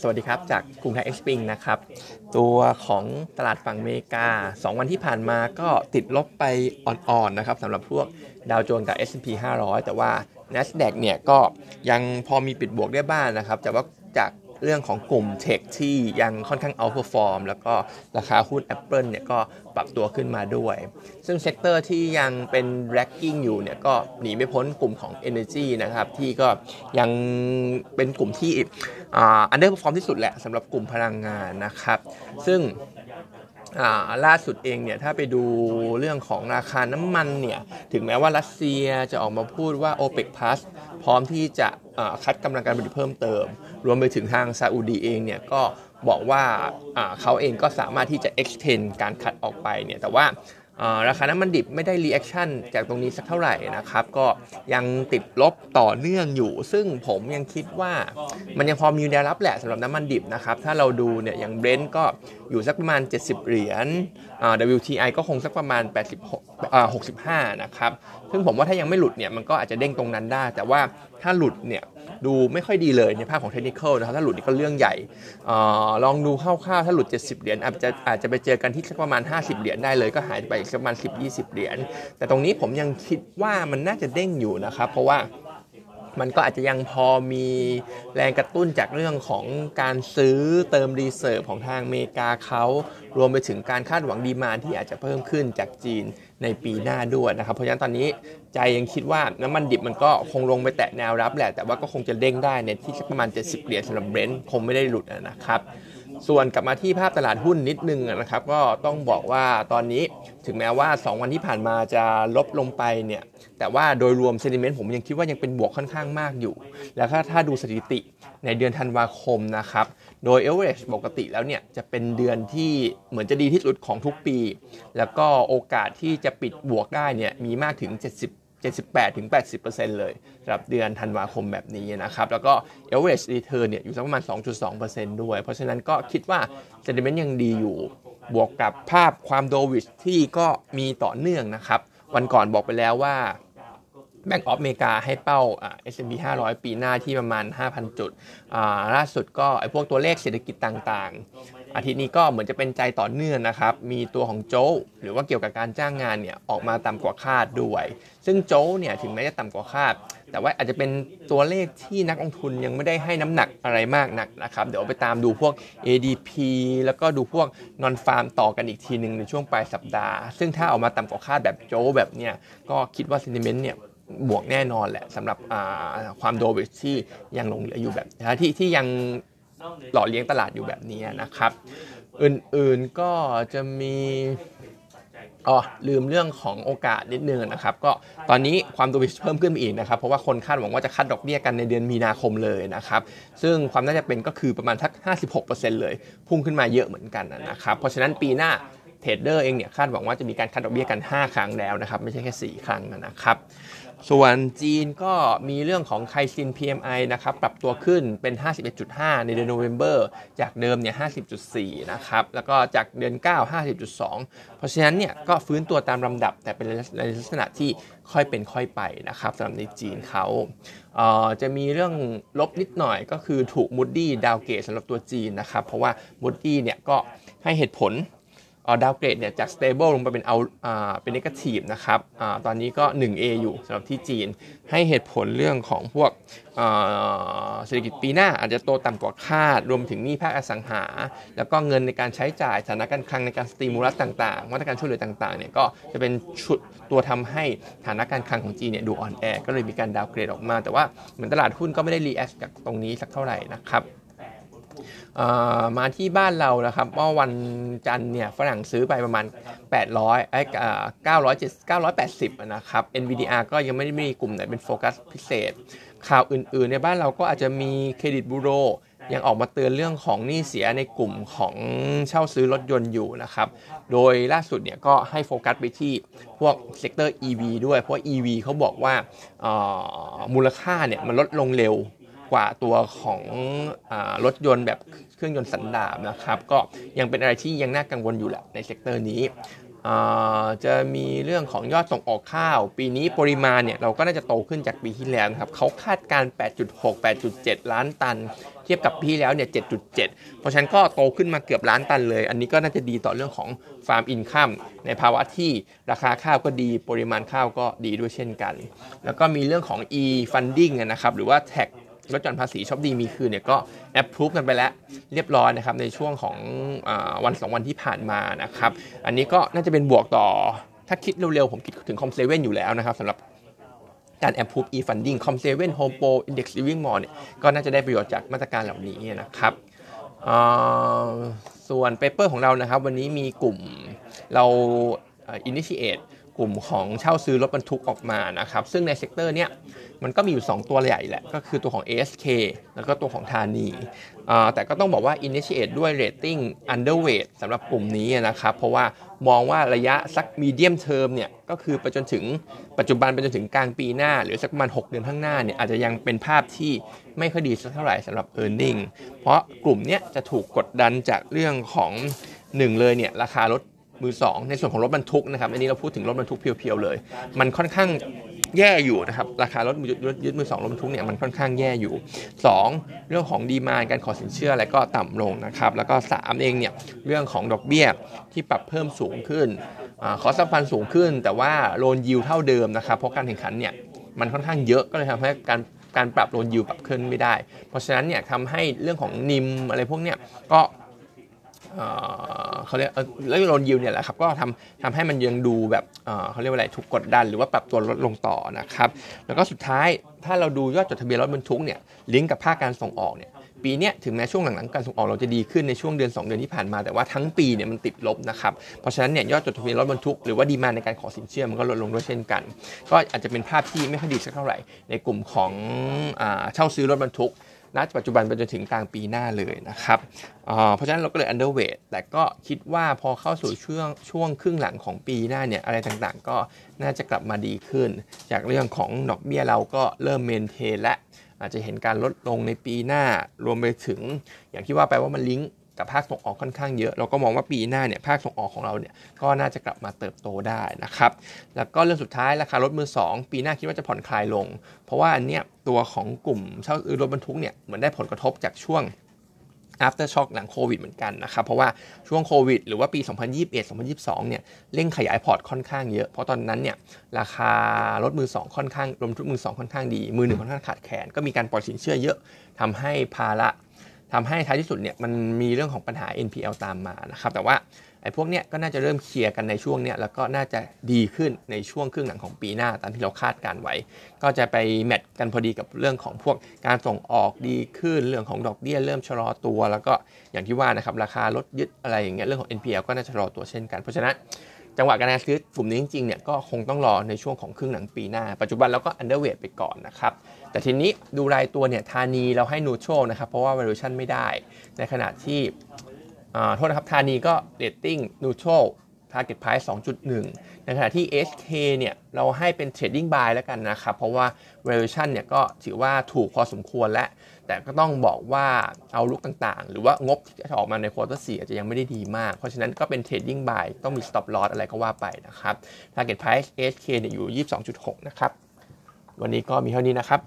สวัสดีครับ จากกรุงไทย XSpring นะครับ ตัวของตลาดฝั่งอเมริกา 2 วันที่ผ่านมาก็ติดลบไปอ่อนๆนะครับสำหรับพวกดาวโจนส์กับ S&P 500 แต่ว่า NASDAQ เนี่ยก็ยังพอมีปิดบวกได้บ้างนนะครับ แต่ว่าจาก เรื่องของกลุ่ม tech ที่ยังค่อนข้างเอา p e r f o r m แล้วก็ราคาหุ้น Apple เนี่ยก็ปรับตัวขึ้นมาด้วย ซึ่ง sector ที่ยังเป็น lagging อยู่เนี่ยก็หนีไม่พ้นกลุ่มของ Energy นะครับ ที่ก็ยังเป็นกลุ่มที่ underperform ที่สุดแหละสำหรับกลุ่มพลังงานนะครับ ซึ่งล่าสุดเองเนี่ยถ้าไปดูเรื่องของราคาน้ำมันเนี่ยถึงแม้ว่ารัสเซียจะออกมาพูดว่า OPEC Plus พร้อมที่จะ cut กำลังการผลิตเพิ่มเติม รวมไปถึงทางซาอุดีเองเนี่ยก็บอกว่าเขาเองก็สามารถที่จะ extend การ cut ออกไปเนี่ยแต่ว่าราคาน้ำมันดิบไม่ได้ reactionจากตรงนี้สักเท่าไหร่นะครับ ก็ยังติดลบต่อเนื่องอยู่ ซึ่งผมยังคิดว่ามันยังพอมีแนวรับแหละสำหรับน้ำมันดิบนะครับ ถ้าเราดูเนี่ยอย่างเบรนท์ก็อยู่สักประมาณ 70 เหรียญ WTI ก็คงสักประมาณ 86 65 นะครับ ซึ่งผมว่าถ้ายังไม่หลุดเนี่ยมันก็อาจจะเด้งตรงนั้นได้ แต่ว่าถ้าหลุดเนี่ยดูไม่ค่อยดีเลยในภาพของเทคนิคนะครับ ถ้าหลุดนี่ก็เรื่องใหญ่อลองดูคร่าวๆ ถ้าหลุด 70 เหรียญอาจจะอาจจะไปเจอกันที่สักประมาณ 50 เหรียญได้เลยก็หายไปสักประมาณ 10-20 เหรียญ แต่ตรงนี้ผมยังคิดว่ามันน่าจะเด้งอยู่นะครับ เพราะว่า มันก็อาจจะยังพอมีแรงกระตุ้นจากเรื่องของการซื้อเติม reserve ของทางอเมริกาเขารวมไปถึงการคาดหวัง demand ที่อาจจะเพิ่มขึ้นจากจีนในปีหน้าด้วยนะครับ เพราะฉะนั้นตอนนี้ใจยังคิดว่าน้ำมันดิบมันก็คงลงไปแตะแนวรับแหละ แต่ว่าก็คงจะเด้งได้ในที่ประมาณ 70 เหรียญสำหรับเบรนท์คงไม่ได้หลุดนะครับ ส่วนกลับมาที่ภาพตลาดหุ้นนิดนึงนะครับก็ต้องบอกว่าตอนนี้ถึงแม้ว่า 2 วันที่ผ่านมาจะลบลงไปเนี่ยแต่ว่าโดยรวมเซนิเมนต์ผมยังคิดว่ายังเป็นบวกค่อนข้างมากอยู่ แล้วถ้าถ้าดูสถิติในเดือนธันวาคมนะครับโดยเอเวอเรจปกติแล้วเนี่ยจะเป็นเดือนที่เหมือนจะดีที่สุดของทุกปี แล้วก็โอกาสที่จะปิดบวกได้เนี่ยมีมากถึง 70 78-80%เลยสำหรับเดือนธันวาคมแบบนี้นะครับ แล้วก็ average return เนี่ยอยู่สักประมาณ 2.2%ด้วย เพราะฉะนั้นก็คิดว่า sentiment ยังดีอยู่ บวกกับภาพความโดวิชที่ก็มีต่อเนื่องนะครับ วันก่อนบอกไปแล้วว่า แบงก์ออฟอเมริกาให้เป้าอ่า S&P 500 ปีหน้าที่ประมาณ 5,000 จุด ล่าสุดก็ไอพวกตัวเลขเศรษฐกิจต่างๆ อาทิตย์นี้ก็เหมือนจะเป็นใจต่อเนื่องนะครับ มีตัวของโจหรือว่าเกี่ยวกับการจ้างงานเนี่ยออกมาต่ำกว่าคาดด้วย ซึ่งโจเนี่ยถึงแม้จะต่ำกว่าคาด แต่ว่าอาจจะเป็นตัวเลขที่นักลงทุนยังไม่ได้ให้น้ำหนักอะไรมากนักนะครับ เดี๋ยวไปตามดูพวก ADP แล้วก็ดูพวกนอนฟาร์มต่อกันอีกทีหนึ่งในช่วงปลายสัปดาห์ ซึ่งถ้าออกมาต่ำกว่าคาดแบบโจแบบเนี้ยก็คิดว่า sentiment เนี่ย บวกแน่นอนแหละสำหรับความโดวิชที่ยังลงเหลืออยู่แบบที่ที่ยังหล่อเลี้ยงตลาดอยู่แบบนี้นะครับ อื่นๆก็จะมีอ๋อลืมเรื่องของโอกาสนิดนึงนะครับ ก็ตอนนี้ความโดวิชเพิ่มขึ้นอีกนะครับ เพราะว่าคนคาดหวังว่าจะคัดดอกเบี้ยกันในเดือนมีนาคมเลยนะครับ ซึ่งความน่าจะเป็นก็คือประมาณทัก 56%เลย พุ่งขึ้นมาเยอะเหมือนกันนะครับ เพราะฉะนั้นปีหน้าเทรดเดอร์เองเนี่ยคาดหวังว่าจะมีการคัดดอกเบี้ยกัน 5 ครั้งแล้วนะครับ ไม่ใช่แค่ 4 ครั้งนะครับ ส่วนจีนก็มีเรื่องของไคซิน PMI นะครับปรับตัวขึ้นเป็น 51.5 ในเดือนโนเวม ber จากเดิมเนี่ย 50.4 นะครับแล้วก็จากเดือน 9 50.2 เพราะฉะนั้นเนี่ยก็ฟื้นตัวตามลำดับแต่เป็นในลักษณะที่ค่อยเป็นค่อยไปนะครับสำหรับในจีนเขาเจะมีเรื่องลบนิดหน่อยก็คือถูก Moody's downgrade สำหรับตัวจีนนะครับเพราะว่า Moody's เนี่ยก็ให้เหตุผล downgrade เนี่ยจาก stable ลงไปเป็นเอาเป็น negative นะครับอตอนนี้ก็ 1A อยู่สำหรับที่จีนให้เหตุผลเรื่องของพวกเศรษฐกิจปีหน้าอาจจะโตต่ำกว่าคาด รวมถึงหนี้ภาคอสังหา แล้วก็เงินในการใช้จ่ายสถานการณ์คลังในการ stimulus ต่างๆมาตรการช่วยเหลือต่างๆเนี่ยก็จะเป็นชุดตัวทำให้ฐานะการคลังของจีนเนี่ยดูอ่อนแอก็เลยมีการ downgrade ออกมา แต่ว่าเหมือนตลาดหุ้นก็ไม่ได้ react จากตรงนี้สักเท่าไหร่นะครับ มาที่บ้านเรานะครับเมื่อวันจันทร์เนี่ยฝรั่งซื้อไปประมาณ 800ไอ้970 980นะครับ NVDR ก็ยังไม่ได้มีกลุ่มไหนเป็นโฟกัสพิเศษ ข่าวอื่น ๆ ในบ้านเราก็อาจจะมีเครดิตบูโรยังออกมาเตือนเรื่องของหนี้เสียในกลุ่มของเช่าซื้อรถยนต์อยู่นะครับ โดยล่าสุดเนี่ยก็ให้โฟกัสไปที่พวก sector EV ด้วย เพราะ EV เขาบอกว่ามูลค่าเนี่ยมันลดลงเร็ว กว่าตัวของอรถยนต์แบบเครื่องยนต์สันดาปนะครับ ก็ยังเป็นอะไรที่ยังน่ากังวลอยู่แหละใน sector นี้จะมีเรื่องของยอดส่งออกข้าว ปีนี้ปริมาณเนี่ยเราก็น่าจะโตขึ้นจากปีที่แล้วนะครับเขาคาดการณ์ 8.6 8.7 ล้านตัน เทียบกับปีที่แล้วเนี่ย 7.7 เพราะฉะนั้นก็โตขึ้นมาเกือบล้านตันเลย อันนี้ก็น่าจะดีต่อเรื่องของ farm income ในภาวะที่ราคาข้าวก็ดีปริมาณข้าวก็ดีด้วยเช่นกัน แล้วก็มีเรื่องของ e funding นะครับหรือว่า tax ลดหย่อนภาษีช้อปดีมีคืนเนี่ยก็ approve กันไปแล้วเรียบร้อยนะครับในช่วงของอวันสองวันที่ผ่านมานะครับอันนี้ก็น่าจะเป็นบวกต่อถ้าคิดเร็วๆ ผมคิดถึง COM7 อยู่แล้วนะครับสำหรับการแอปพูฟ e-funding คอมเซเว่นโฮมโปรอินด็กซ์ลิฟวิ่งมอลเนี่ยก็น่าจะได้ประโยชน์จากมาตรการเหล่านี้นะครับส่วน paper ของเรานะครับ วันนี้มีกลุ่มเราinitiate กลุ่มของเช่าซื้อรถบรรทุกออกมานะครับ ซึ่งใน sector เนี้ยมันก็มีอยู่ 2 ตัวใหญ่แหละ ก็คือตัวของ ASK แล้วก็ตัวของธานี แต่ก็ต้องบอกว่า initiate ด้วย rating underweight สำหรับกลุ่มนี้นะครับ เพราะว่ามองว่าระยะสัก medium term เนี่ยก็คือไปจนถึงปัจจุบันไปจนถึงกลางปีหน้า หรือสักประมาณ 6 เดือนข้างหน้าเนี่ยอาจจะยังเป็นภาพที่ไม่ค่อยดีสักเท่าไหร่สำหรับ e a r n i n g เพราะกลุ่มเนี้ยจะถูกกดดันจากเรื่องของ1เลยเนี่ยราคารถ มือ 2 ในส่วนของรถบรรทุกนะครับอันนี้เราพูดถึงรถบรรทุกเพียวๆเลย มันค่อนข้างแย่อยู่นะครับราคารถยึดมือสองรถบรรทุกเนี่ยมันค่อนข้างแย่อยู่ 2 เรื่องของดีมาการขอสินเชื่ออะไรก็ต่ำลงนะครับแล้วก็ 3 เองเนี่ยเรื่องของดอกเบี้ยที่ปรับเพิ่มสูงขึ้นขอสัมพันธ์สูงขึ้น แต่ว่าโลนยิวเท่าเดิมนะครับเพราะการแข่งขันเนี่ยมันค่อนข้างเยอะก็เลยทำให้การการปรับโลนยิวปรับขึ้นไม่ได้ เพราะฉะนั้นเนี่ยทำให้เรื่องของนิมอะไรพวกเนี้ยก็ เขาเรียกแล้วโลนยิวเนี่ยแหละครับก็ทำทำให้มันยังดูแบบเขาเรียกว่าอะไรถูกกดดันหรือว่าปรับตัวลดลงต่อนะครับแล้วก็สุดท้ายถ้าเราดูยอดจดทะเบียนรถบรรทุกเนี่ยลิงก์กับภาคการส่งออกเนี่ยปีนี้ถึงแม้ช่วงหลังๆการส่งออกเราจะดีขึ้นในช่วงเดือน 2 เดือนที่ผ่านมาแต่ว่าทั้งปีเนี่ยมันติดลบนะครับเพราะฉะนั้นเนี่ยยอดจดทะเบียนรถบรรทุกหรือว่าดีมาในการขอสินเชื่อมันก็ลดลงด้วยเช่นกัน ก็อาจจะเป็นภาพที่ไม่ค่อยดีสักเท่าไหร่ ในกลุ่มของเช่าซื้อรถบรรทุก ณปัจจุบันไปจนถึงกลางปีหน้าเลยนะครับเพราะฉะนั้นเราก็เลย underweight แต่ก็คิดว่าพอเข้าสู่ช่วงช่วงครึ่งหลังของปีหน้าเนี่ยอะไรต่างๆ ก็น่าจะกลับมาดีขึ้น จากเรื่องของดอกเบี้ยเราก็เริ่มเมนเทนและอาจจะเห็นการลดลงในปีหน้ารวมไปถึงอย่างที่ว่าไปว่ามันลิงก์ กับภาคส่งออกค่อนข้างเยอะเราก็มองว่าปีหน้าเนี่ยภาคส่งออกของเราเนี่ยก็น่าจะกลับมาเติบโตได้นะครับแล้วก็เรื่องสุดท้ายราคารถมือ 2 ปีหน้าคิดว่าจะผ่อนคลายลง เพราะว่าอันเนี้ยตัวของกลุ่มเช่ารถบรรทุกเนี่ยเหมือนได้ผลกระทบจากช่วง after shock หลังโควิดเหมือนกันนะครับ เพราะว่าช่วงโควิด หรือว่าปี 2021-2022 เนี่ยเร่งขยายพอร์ตค่อนข้างเยอะ เพราะตอนนั้นเนี่ยราคารถมือ 2 ค่อนข้างรวมทุกมือ 2 ค่อนข้างดี มือหนึ่งค่อนข้างขาดแคลนก็มีการปล่อยสินเชื่อเยอะทำให้ภาระ ทำให้ท้ายที่สุดเนี่ยมันมีเรื่องของปัญหา NPL ตามมานะครับแต่ว่าไอ้พวกเนี้ยก็น่าจะเริ่มเคลียร์กันในช่วงเนี้ยแล้วก็น่าจะดีขึ้นในช่วงครึ่งหลังของปีหน้าตามที่เราคาดการไว้ ก็จะไปแมทกันพอดีกับเรื่องของพวกการส่งออกดีขึ้นเรื่องของดอกเบี้ยเริ่มชะลอตัว แล้วก็อย่างที่ว่านะครับราคารถยึดอะไรอย่างเงี้ยเรื่องของ NPL ก็น่าจะชะลอตัวเช่นกัน เพราะฉะนั้น จังหวะการซื้อกลุ่มนี้จริงๆเนี่ยก็คงต้องรอในช่วงของครึ่งหลังปีหน้า ปัจจุบันเราก็อันเดอร์เวทไปก่อนนะครับ แต่ทีนี้ดูรายตัวเนี่ยธานีเราให้นูโชนะครับ เพราะว่า valuation ไม่ได้ ในขณะที่โทษนะครับธานีก็ rating neutral target price 2.1 ในขณะที่ ASK เนี่ยเราให้เป็น trading buy แล้วกันนะครับ เพราะว่า valuation เนี่ยก็ถือว่าถูกพอสมควรและ แต่ก็ต้องบอกว่า outlook ต่างๆ หรือว่างบที่จะออกมาใน quarter สี่อาจจะยังไม่ได้ดีมาก เพราะฉะนั้นก็เป็น trading buy ต้องมี stop loss อะไรก็ว่าไปนะครับ target price SK เนี่ยอยู่ 22.6 นะครับ วันนี้ก็มีเท่านี้นะครับ